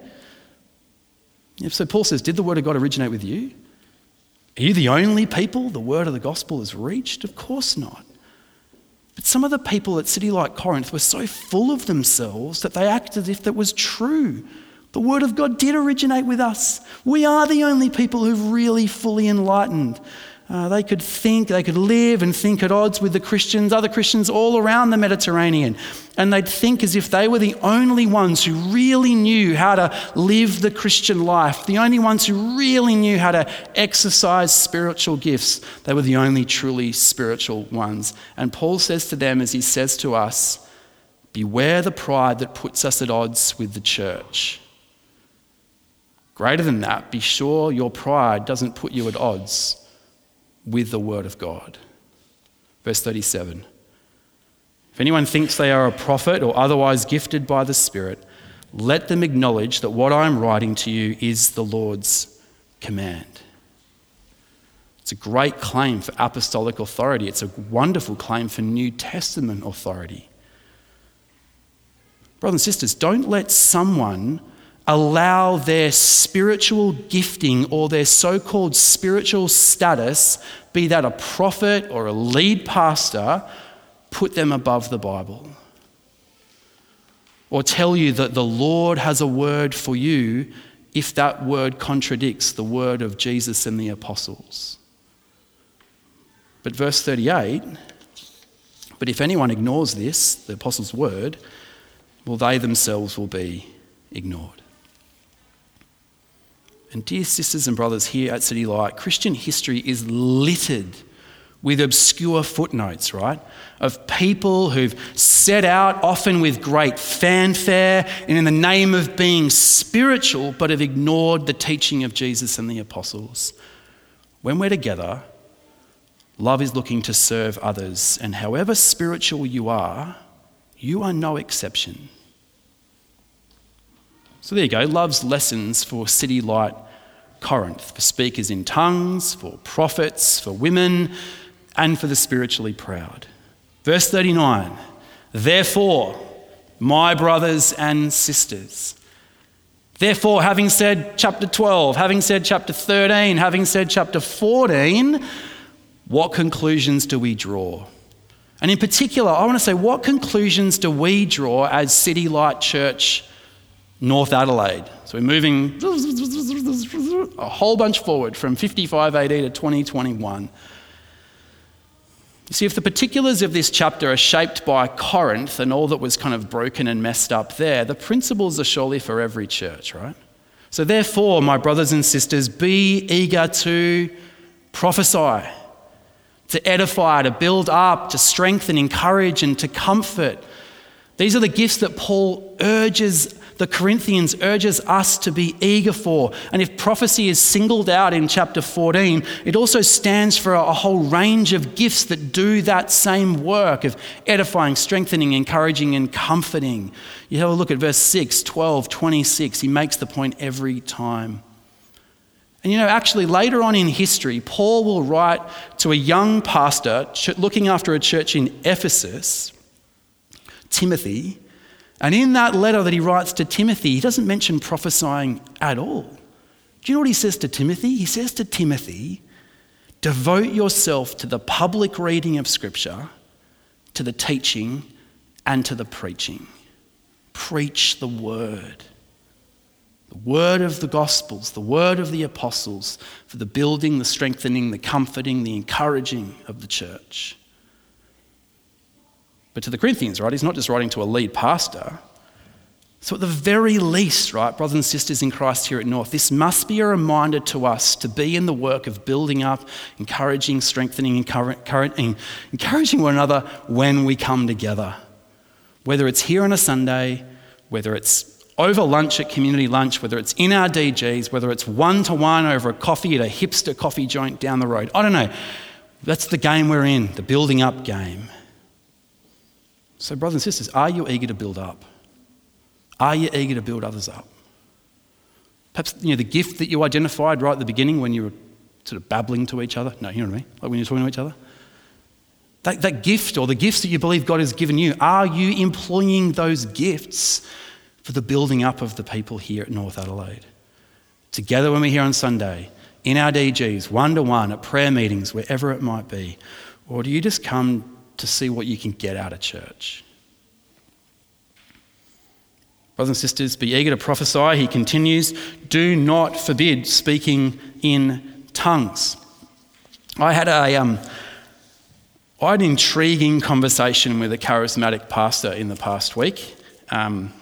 If so, Paul says, Did the word of God originate with you? Are you the only people the word of the gospel has reached? Of course not. But some of the people at City Light Corinth were so full of themselves that they acted as if that was true. The Word of God did originate with us. We are the only people who've really fully enlightened. Uh, they could think, they could live and think at odds with the Christians, other Christians all around the Mediterranean. And they'd think as if they were the only ones who really knew how to live the Christian life, the only ones who really knew how to exercise spiritual gifts. They were the only truly spiritual ones. And Paul says to them, as he says to us, Beware the pride that puts us at odds with the church. Greater than that, be sure your pride doesn't put you at odds with the Word of God. Verse 37 If anyone thinks they are a prophet or otherwise gifted by the Spirit, let them acknowledge that what I am writing to you is the Lord's command. It's a great claim for apostolic authority. It's a wonderful claim for New Testament authority. Brothers and sisters, don't let someone allow their spiritual gifting or their so called spiritual status, be that a prophet or a lead pastor, put them above the Bible. Or tell you that the Lord has a word for you if that word contradicts the word of Jesus and the apostles. But verse 38 but if anyone ignores this, the apostles' word, well, they themselves will be ignored. And, dear sisters and brothers here at City Light, Christian history is littered with obscure footnotes, right? Of people who've set out, often with great fanfare and in the name of being spiritual, but have ignored the teaching of Jesus and the apostles. When we're together, Love is looking to serve others, and however spiritual you are, you are no exception. So there you go, love's lessons for City Light Corinth, for speakers in tongues, for prophets, for women, and for the spiritually proud. Verse 39 Therefore, my brothers and sisters, Therefore, having said chapter 12, having said chapter 13, having said chapter 14, what conclusions do we draw? And in particular, I want to say, what conclusions do we draw as City Light Church North Adelaide? So we're moving a whole bunch forward from 55 AD to 2021. You see, if the particulars of this chapter are shaped by Corinth and all that was kind of broken and messed up there, the principles are surely for every church, right? So, therefore, my brothers and sisters, be eager to prophesy, to edify, to build up, to strengthen, encourage, and to comfort. These are the gifts that Paul urges the Corinthians urges us to be eager for. And if prophecy is singled out in chapter 14, it also stands for a whole range of gifts that do that same work of edifying, strengthening, encouraging, and comforting. You have a look at verse 6, 12, 26. He makes the point every time. And you know, actually, later on in history, Paul will write to a young pastor looking after a church in Ephesus, Timothy, and in that letter that he writes to Timothy, he doesn't mention prophesying at all. Do you know what he says to Timothy? He says to Timothy, devote yourself to the public reading of Scripture, to the teaching, and to the preaching. Preach the word. The word of the Gospels, the word of the apostles, for the building, the strengthening, the comforting, the encouraging of the church. But to the Corinthians, right, he's not just writing to a lead pastor. So, at the very least, right, brothers and sisters in Christ here at North, this must be a reminder to us to be in the work of building up, encouraging, strengthening, encouraging one another when we come together. Whether it's here on a Sunday, whether it's over lunch at community lunch, whether it's in our DGs, whether it's one to one over a coffee at a hipster coffee joint down the road. I don't know. That's the game we're in, the building up game. So, brothers and sisters, are you eager to build up? Are you eager to build others up? Perhaps you know, the gift that you identified right at the beginning when you were sort of babbling to each other. No, you know what I mean? Like when you're talking to each other. That, that gift or the gifts that you believe God has given you, are you employing those gifts for the building up of the people here at North Adelaide? Together when we're here on Sunday, in our DGs, one to one, at prayer meetings, wherever it might be? Or do you just come to see what you can get out of church. Brothers and sisters, be eager to prophesy. He continues, do not forbid speaking in tongues. I had a, um, I had an intriguing conversation with a charismatic pastor in the past week. Um,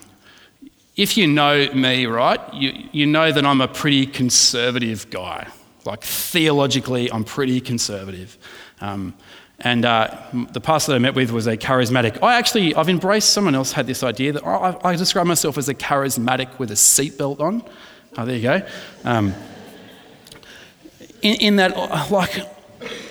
if you know me, right, you, you know that I'm a pretty conservative guy. Like theologically, I'm pretty conservative. Um, and uh, the pastor that I met with was a charismatic. I actually, I've embraced, someone else had this idea that I, I describe myself as a charismatic with a seatbelt on. Oh, there you go. Um, in, in, that, like,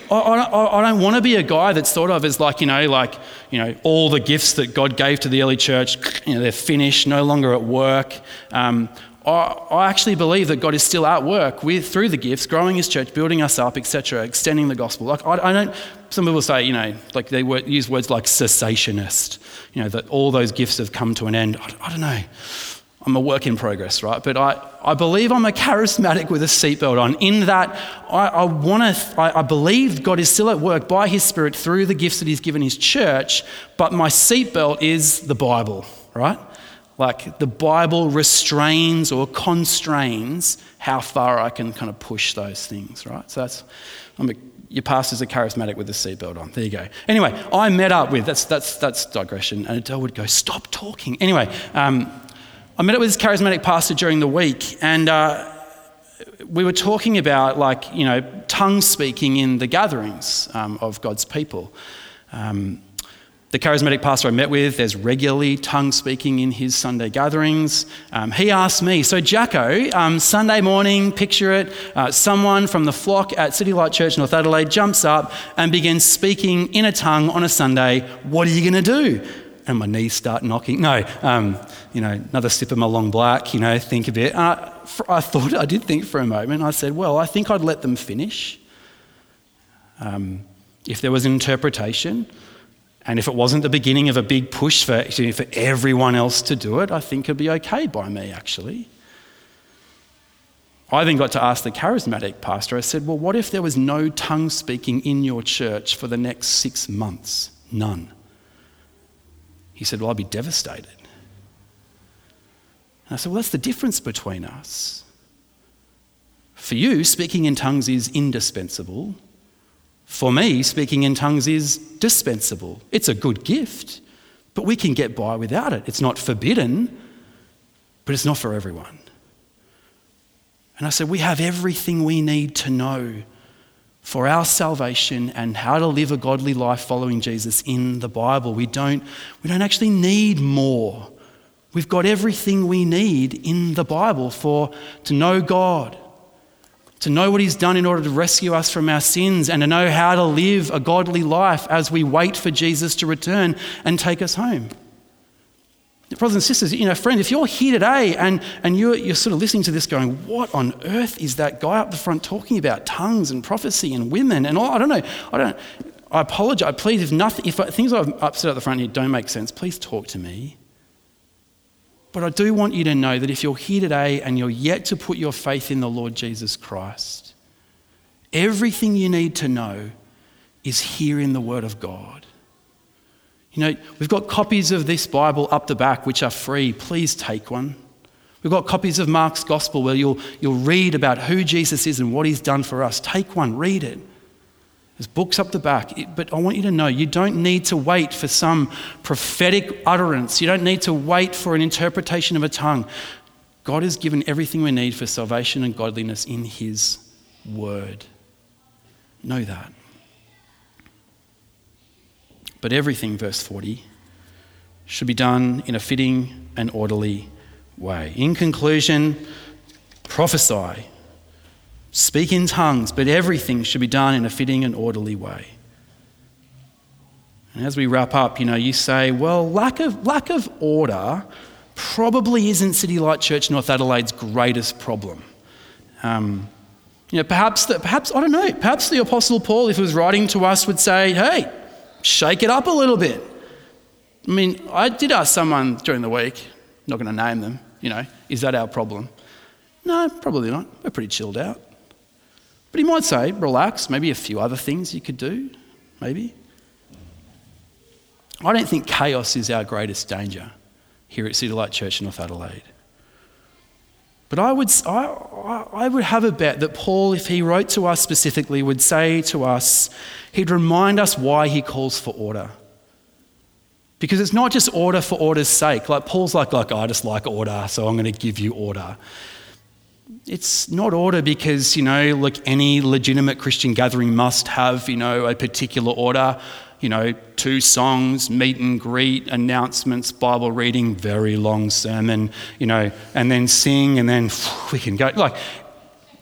I, I, I don't want to be a guy that's thought of as like, you know, like, you know, all the gifts that God gave to the early church, you know, they're finished, no longer at work. Um, I actually believe that God is still at work with, through the gifts, growing His church, building us up, etc., extending the gospel. Like I, I, don't. Some people say, you know, like they use words like cessationist. You know, that all those gifts have come to an end. I, I don't know. I'm a work in progress, right? But I, I believe I'm a charismatic with a seatbelt on. In that, I, I want to. I, I believe God is still at work by His Spirit through the gifts that He's given His church. But my seatbelt is the Bible, right? Like the Bible restrains or constrains how far I can kind of push those things, right? So that's, I'm a, your pastor's a charismatic with a seatbelt on. There you go. Anyway, I met up with, that's, that's, that's digression, and Adele would go, stop talking. Anyway, um, I met up with this charismatic pastor during the week, and uh, we were talking about, like, you know, tongue speaking in the gatherings um, of God's people. Um, the charismatic pastor I met with, there's regularly tongue speaking in his Sunday gatherings. Um, he asked me, so Jacko, um, Sunday morning, picture it, uh, someone from the flock at City Light Church North Adelaide jumps up and begins speaking in a tongue on a Sunday. What are you going to do? And my knees start knocking. No, um, you know, another sip of my long black, you know, think a bit. I, I thought, I did think for a moment. I said, well, I think I'd let them finish. Um, if there was an interpretation, and if it wasn't the beginning of a big push for, for everyone else to do it, I think it'd be okay by me, actually. I then got to ask the charismatic pastor, I said, Well, what if there was no tongue speaking in your church for the next six months? None. He said, Well, I'd be devastated. And I said, Well, that's the difference between us. For you, speaking in tongues is indispensable. For me, speaking in tongues is dispensable. It's a good gift, but we can get by without it. It's not forbidden, but it's not for everyone. And I said, We have everything we need to know for our salvation and how to live a godly life following Jesus in the Bible. We don't, we don't actually need more. We've got everything we need in the Bible for to know God to know what He's done in order to rescue us from our sins, and to know how to live a godly life as we wait for Jesus to return and take us home. Brothers and sisters, you know, friend, if you're here today and, and you're, you're sort of listening to this going, what on earth is that guy up the front talking about? Tongues and prophecy and women and all, I don't know. I don't, I apologize. Please, if nothing, if things I've upset at the front here don't make sense, please talk to me. But I do want you to know that if you're here today and you're yet to put your faith in the Lord Jesus Christ, everything you need to know is here in the Word of God. You know, we've got copies of this Bible up the back which are free. Please take one. We've got copies of Mark's Gospel where you'll, you'll read about who Jesus is and what he's done for us. Take one, read it. There's books up the back. But I want you to know you don't need to wait for some prophetic utterance. You don't need to wait for an interpretation of a tongue. God has given everything we need for salvation and godliness in His Word. Know that. But everything, verse 40, should be done in a fitting and orderly way. In conclusion, prophesy Speak in tongues, but everything should be done in a fitting and orderly way. And as we wrap up, you know, you say, well, lack of, lack of order probably isn't City Light Church North Adelaide's greatest problem. Um, you know, perhaps, the, perhaps, I don't know, perhaps the Apostle Paul, if he was writing to us, would say, hey, shake it up a little bit. I mean, I did ask someone during the week, not going to name them, you know, is that our problem? No, probably not. We're pretty chilled out. But he might say, relax, maybe a few other things you could do, maybe. I don't think chaos is our greatest danger here at City Light Church in North Adelaide. But I would, I, I would have a bet that Paul, if he wrote to us specifically, would say to us, he'd remind us why he calls for order. Because it's not just order for order's sake. Like Paul's like, like I just like order, so I'm going to give you order it's not order because, you know, like any legitimate Christian gathering must have, you know, a particular order. You know, two songs, meet and greet, announcements, Bible reading, very long sermon, you know, and then sing, and then we can go. Like,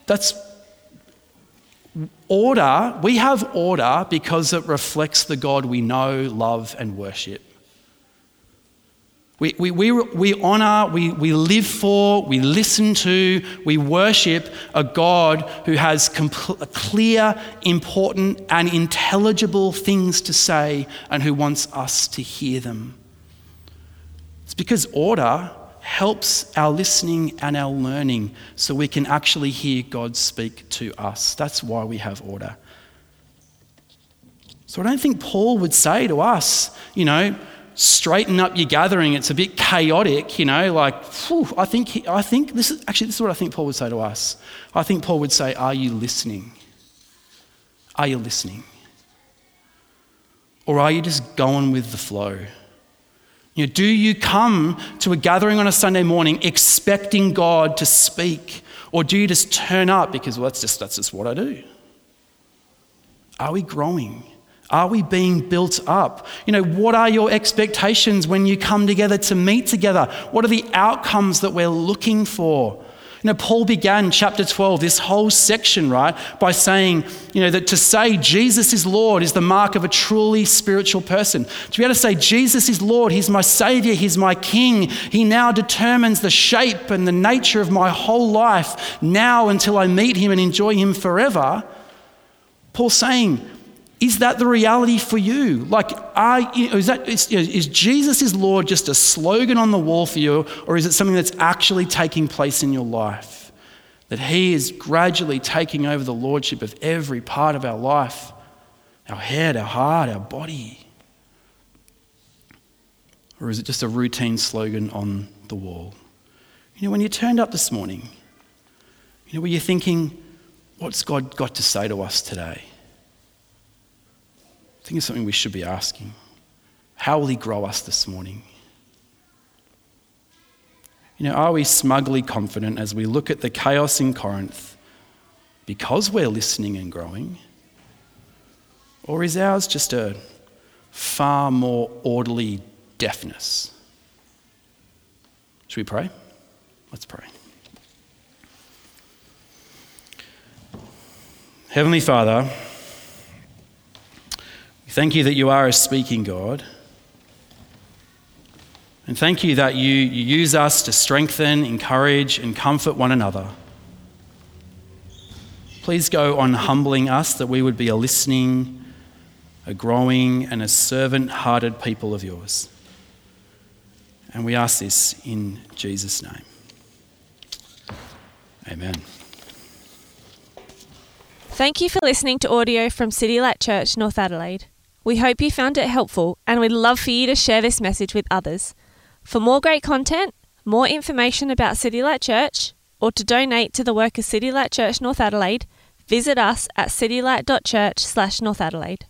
that's order. We have order because it reflects the God we know, love, and worship. We, we, we, we honor, we, we live for, we listen to, we worship a God who has compl- clear, important, and intelligible things to say and who wants us to hear them. It's because order helps our listening and our learning so we can actually hear God speak to us. That's why we have order. So I don't think Paul would say to us, you know, straighten up your gathering. It's a bit chaotic, you know, like, whew, I think, I think this is actually, this is what I think Paul would say to us. I think Paul would say, Are you listening? Are you listening? Or are you just going with the flow? You know, do you come to a gathering on a Sunday morning expecting God to speak? Or do you just turn up because, well, that's just, that's just what I do? Are we growing? Are we being built up? You know, what are your expectations when you come together to meet together? What are the outcomes that we're looking for? You know, Paul began chapter 12, this whole section, right, by saying, you know, that to say Jesus is Lord is the mark of a truly spiritual person. To be able to say Jesus is Lord, He's my Savior, He's my King, He now determines the shape and the nature of my whole life now until I meet Him and enjoy Him forever. Paul's saying, is that the reality for you? Like, are, is, that, is, is Jesus is Lord just a slogan on the wall for you, or is it something that's actually taking place in your life? That He is gradually taking over the lordship of every part of our life our head, our heart, our body? Or is it just a routine slogan on the wall? You know, when you turned up this morning, you know, were you thinking, what's God got to say to us today? I think it's something we should be asking. How will He grow us this morning? You know, are we smugly confident as we look at the chaos in Corinth because we're listening and growing? Or is ours just a far more orderly deafness? Should we pray? Let's pray. Heavenly Father, Thank you that you are a speaking God. And thank you that you, you use us to strengthen, encourage, and comfort one another. Please go on humbling us that we would be a listening, a growing, and a servant hearted people of yours. And we ask this in Jesus' name. Amen. Thank you for listening to audio from City Light Church, North Adelaide. We hope you found it helpful and we'd love for you to share this message with others. For more great content, more information about City Light Church, or to donate to the work of City Light Church North Adelaide, visit us at citylight.church slash North Adelaide.